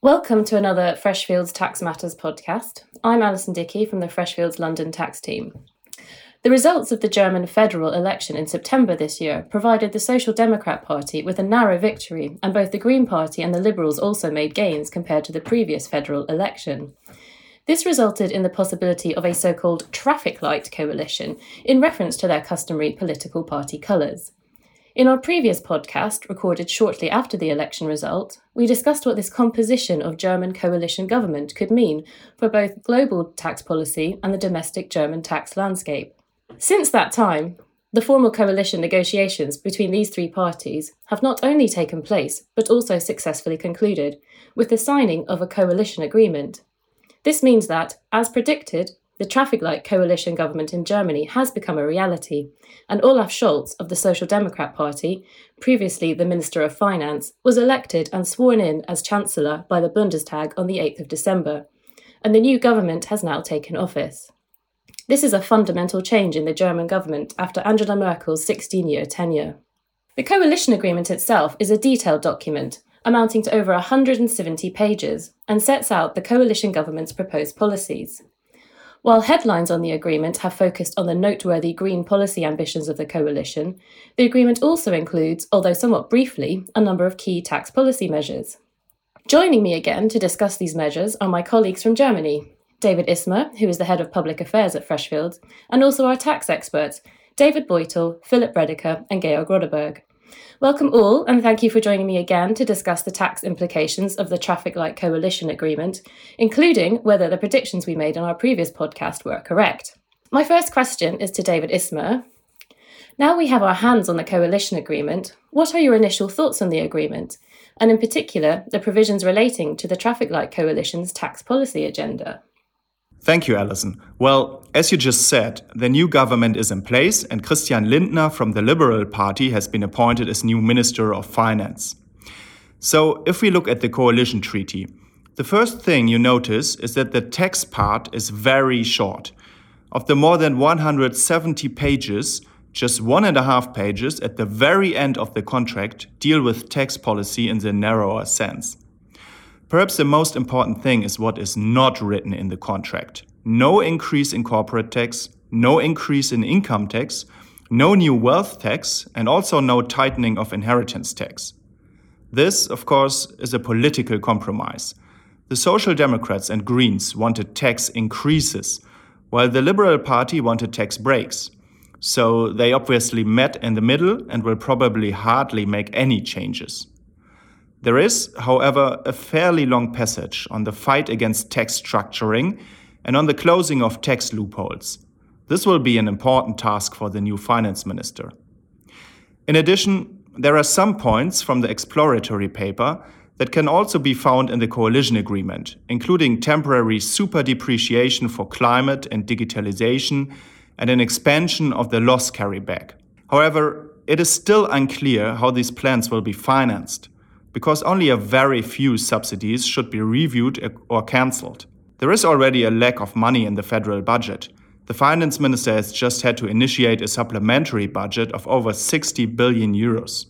Welcome to another Freshfields Tax Matters podcast. I'm Alison Dickie from the Freshfields London tax team. The results of the German federal election in September this year provided the Social Democrat Party with a narrow victory, and both the Green Party and the Liberals also made gains compared to the previous federal election. This resulted in the possibility of a so called traffic light coalition in reference to their customary political party colours. In our previous podcast, recorded shortly after the election result, we discussed what this composition of German coalition government could mean for both global tax policy and the domestic German tax landscape. Since that time, the formal coalition negotiations between these three parties have not only taken place, but also successfully concluded, with the signing of a coalition agreement. This means that, as predicted, the traffic light coalition government in Germany has become a reality, and Olaf Scholz of the Social Democrat Party, previously the Minister of Finance, was elected and sworn in as Chancellor by the Bundestag on the 8th of December, and the new government has now taken office. This is a fundamental change in the German government after Angela Merkel's 16 year tenure. The coalition agreement itself is a detailed document amounting to over 170 pages and sets out the coalition government's proposed policies. While headlines on the agreement have focused on the noteworthy green policy ambitions of the coalition, the agreement also includes, although somewhat briefly, a number of key tax policy measures. Joining me again to discuss these measures are my colleagues from Germany, David Ismer, who is the head of public affairs at Freshfields, and also our tax experts, David Beutel, Philipp Redeker, and Georg Roderburg. Welcome all, and thank you for joining me again to discuss the tax implications of the Traffic Light Coalition Agreement, including whether the predictions we made on our previous podcast were correct. My first question is to David Ismer. Now we have our hands on the coalition agreement, what are your initial thoughts on the agreement, and in particular, the provisions relating to the Traffic Light Coalition's tax policy agenda? Thank you, Alison. Well, as you just said, the new government is in place, and Christian Lindner from the Liberal Party has been appointed as new Minister of Finance. So, if we look at the coalition treaty, the first thing you notice is that the tax part is very short. Of the more than 170 pages, just one and a half pages at the very end of the contract deal with tax policy in the narrower sense. Perhaps the most important thing is what is not written in the contract. No increase in corporate tax, no increase in income tax, no new wealth tax, and also no tightening of inheritance tax. This, of course, is a political compromise. The Social Democrats and Greens wanted tax increases, while the Liberal Party wanted tax breaks. So they obviously met in the middle and will probably hardly make any changes. There is, however, a fairly long passage on the fight against tax structuring and on the closing of tax loopholes. This will be an important task for the new finance minister. In addition, there are some points from the exploratory paper that can also be found in the coalition agreement, including temporary super depreciation for climate and digitalization and an expansion of the loss carryback. However, it is still unclear how these plans will be financed because only a very few subsidies should be reviewed or cancelled. There is already a lack of money in the federal budget. The finance minister has just had to initiate a supplementary budget of over 60 billion euros.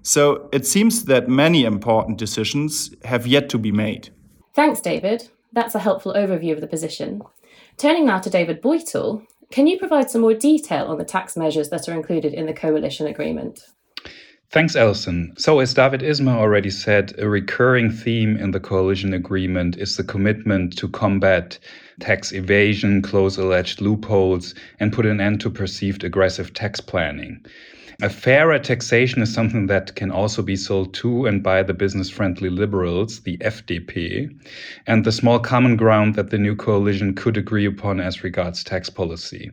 So it seems that many important decisions have yet to be made. Thanks, David. That's a helpful overview of the position. Turning now to David Beutel, can you provide some more detail on the tax measures that are included in the coalition agreement? Thanks, Alison. So, as David Ismer already said, a recurring theme in the coalition agreement is the commitment to combat tax evasion, close alleged loopholes, and put an end to perceived aggressive tax planning. A fairer taxation is something that can also be sold to and by the business friendly liberals, the FDP, and the small common ground that the new coalition could agree upon as regards tax policy.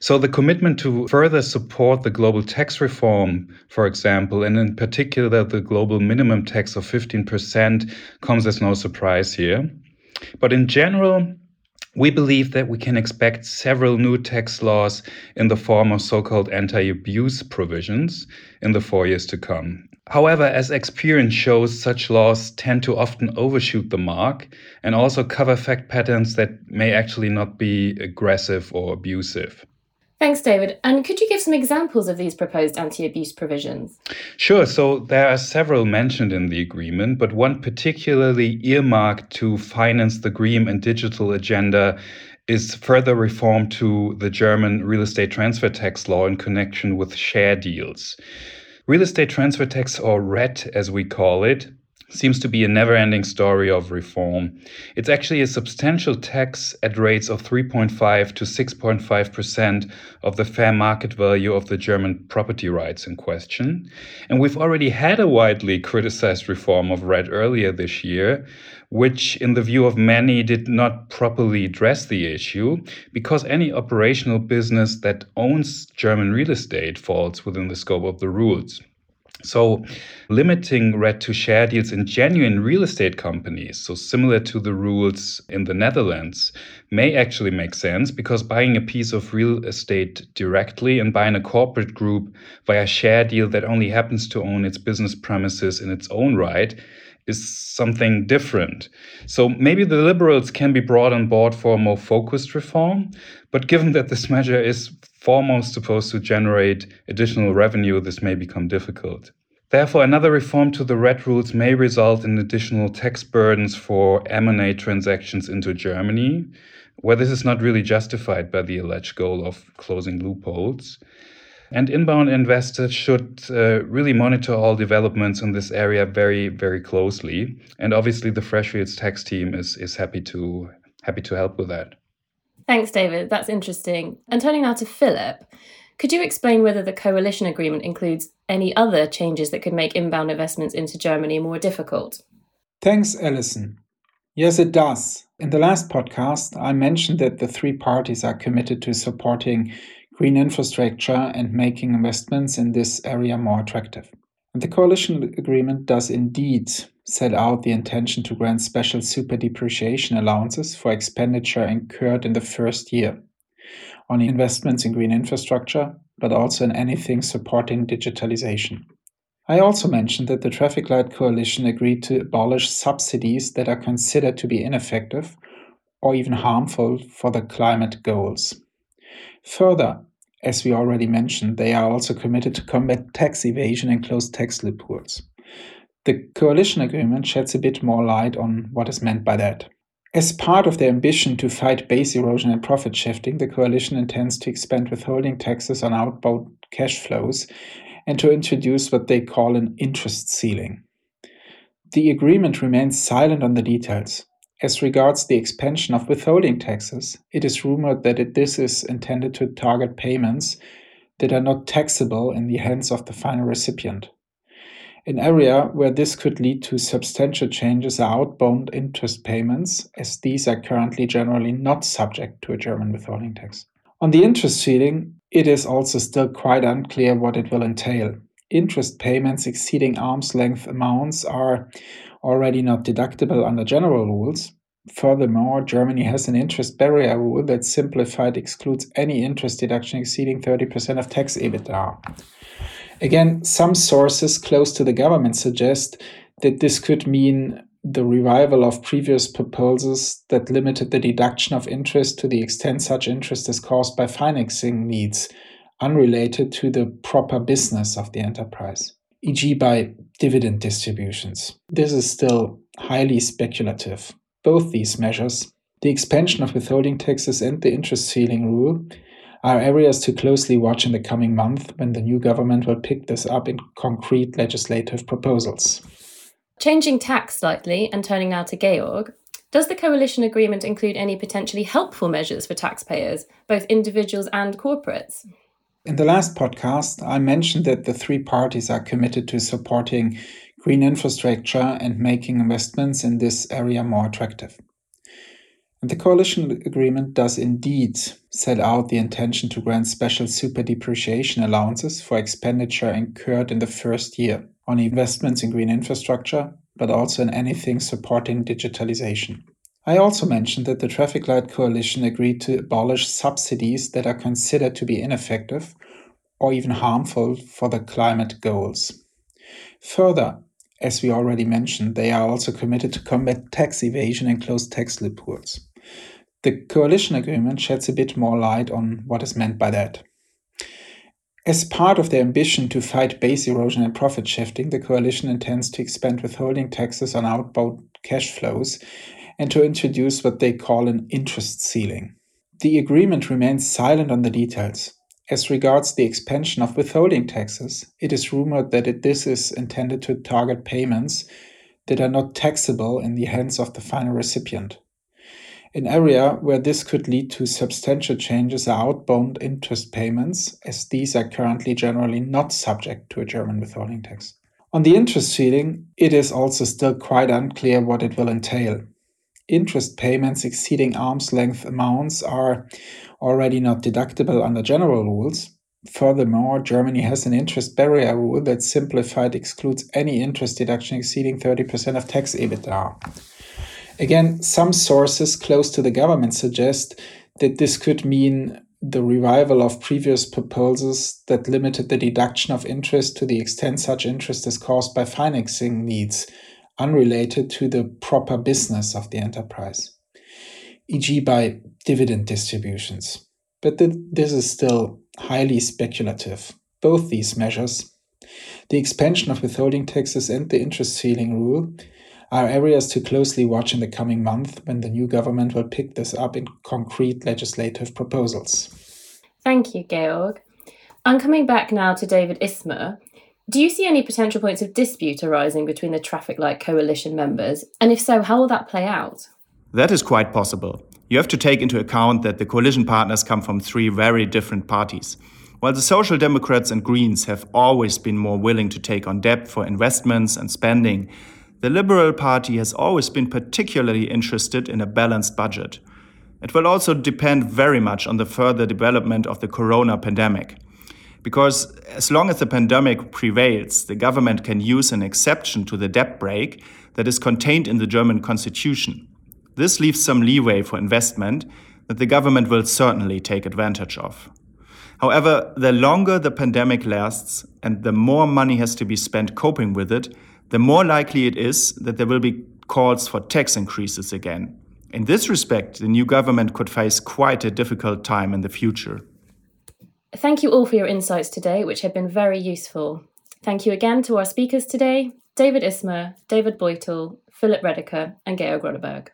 So the commitment to further support the global tax reform, for example, and in particular the global minimum tax of 15% comes as no surprise here. But in general, we believe that we can expect several new tax laws in the form of so called anti abuse provisions in the four years to come. However, as experience shows, such laws tend to often overshoot the mark and also cover fact patterns that may actually not be aggressive or abusive. Thanks, David. And could you give some examples of these proposed anti abuse provisions? Sure. So there are several mentioned in the agreement, but one particularly earmarked to finance the green and digital agenda is further reform to the German real estate transfer tax law in connection with share deals. Real estate transfer tax, or RET as we call it, seems to be a never ending story of reform. It's actually a substantial tax at rates of 3.5 to 6.5% of the fair market value of the German property rights in question. And we've already had a widely criticized reform of RET earlier this year, which, in the view of many, did not properly address the issue because any operational business that owns German real estate falls within the scope of the rules. So, limiting RET to share deals in genuine real estate companies, so similar to the rules in the Netherlands, may actually make sense because buying a piece of real estate directly and buying a corporate group via share deal that only happens to own its business premises in its own right is something different. So maybe the liberals can be brought on board for a more focused reform, but given that this measure is foremost supposed to generate additional revenue, this may become difficult. Therefore, another reform to the RET rules may result in additional tax burdens for M&A transactions into Germany, where this is not really justified by the alleged goal of closing loopholes. And inbound investors should uh, really monitor all developments in this area very, very closely. And obviously, the Freshfields tax team is, is happy to happy to help with that. Thanks, David. That's interesting. And turning now to Philipp, could you explain whether the coalition agreement includes any other changes that could make inbound investments into Germany more difficult? Thanks, Alison. Yes, it does. In the last podcast, I mentioned that the three parties are committed to supporting green infrastructure and making investments in this area more attractive. And the coalition agreement does indeed set out the intention to grant special super depreciation allowances for expenditure incurred in the first year on investments in green infrastructure, but also in anything supporting digitalization. I also mentioned that the Traffic Light Coalition agreed to abolish subsidies that are considered to be ineffective or even harmful for the climate goals. Further, as we already mentioned, they are also committed to combat tax evasion and close tax loopholes. The coalition agreement sheds a bit more light on what is meant by that. As part of their ambition to fight base erosion and profit shifting, the coalition intends to expand withholding taxes on outbound cash flows and to introduce what they call an interest ceiling. The agreement remains silent on the details. As regards the expansion of withholding taxes, it is rumored that it, this is intended to target payments that are not taxable in the hands of the final recipient. An area where this could lead to substantial changes are outbound interest payments, as these are currently generally not subject to a German withholding tax. On the interest ceiling, it is also still quite unclear what it will entail. Interest payments exceeding arm's length amounts are already not deductible under general rules. Furthermore, Germany has an interest barrier rule that simplified excludes any interest deduction exceeding 30% of tax EBITDA. Again, some sources close to the government suggest that this could mean the revival of previous proposals that limited the deduction of interest to the extent such interest is caused by financing needs unrelated to the proper business of the enterprise, e.g., by dividend distributions. This is still highly speculative. Both these measures, the expansion of withholding taxes and the interest ceiling rule, are areas to closely watch in the coming month when the new government will pick this up in concrete legislative proposals. Changing tax slightly and turning now to Georg, does the coalition agreement include any potentially helpful measures for taxpayers, both individuals and corporates? In the last podcast, I mentioned that the three parties are committed to supporting green infrastructure and making investments in this area more attractive. And the coalition agreement does indeed set out the intention to grant special super depreciation allowances for expenditure incurred in the first year on investments in green infrastructure, but also in anything supporting digitalization. I also mentioned that the Traffic Light Coalition agreed to abolish subsidies that are considered to be ineffective or even harmful for the climate goals. Further, as we already mentioned, they are also committed to combat tax evasion and close tax loopholes. The coalition agreement sheds a bit more light on what is meant by that. As part of their ambition to fight base erosion and profit shifting, the coalition intends to expand withholding taxes on outbound cash flows and to introduce what they call an interest ceiling. The agreement remains silent on the details. As regards the expansion of withholding taxes, it is rumored that it, this is intended to target payments that are not taxable in the hands of the final recipient. An area where this could lead to substantial changes are outbound interest payments, as these are currently generally not subject to a German withholding tax. On the interest ceiling, it is also still quite unclear what it will entail. Interest payments exceeding arm's length amounts are already not deductible under general rules. Furthermore, Germany has an interest barrier rule that simplified excludes any interest deduction exceeding 30% of tax EBITDA. Again, some sources close to the government suggest that this could mean the revival of previous proposals that limited the deduction of interest to the extent such interest is caused by financing needs unrelated to the proper business of the enterprise e.g., by dividend distributions. But th- this is still highly speculative. Both these measures, the expansion of withholding taxes and the interest ceiling rule, are areas to closely watch in the coming month when the new government will pick this up in concrete legislative proposals. Thank you, Georg. I'm coming back now to David Ismer. Do you see any potential points of dispute arising between the traffic light coalition members? And if so, how will that play out? That is quite possible. You have to take into account that the coalition partners come from three very different parties. While the Social Democrats and Greens have always been more willing to take on debt for investments and spending, the Liberal Party has always been particularly interested in a balanced budget. It will also depend very much on the further development of the corona pandemic. Because as long as the pandemic prevails, the government can use an exception to the debt brake that is contained in the German constitution. This leaves some leeway for investment that the government will certainly take advantage of. However, the longer the pandemic lasts and the more money has to be spent coping with it, the more likely it is that there will be calls for tax increases again. In this respect, the new government could face quite a difficult time in the future. Thank you all for your insights today, which have been very useful. Thank you again to our speakers today David Ismer, David Beutel, Philipp Redeker, and Georg Roderburg.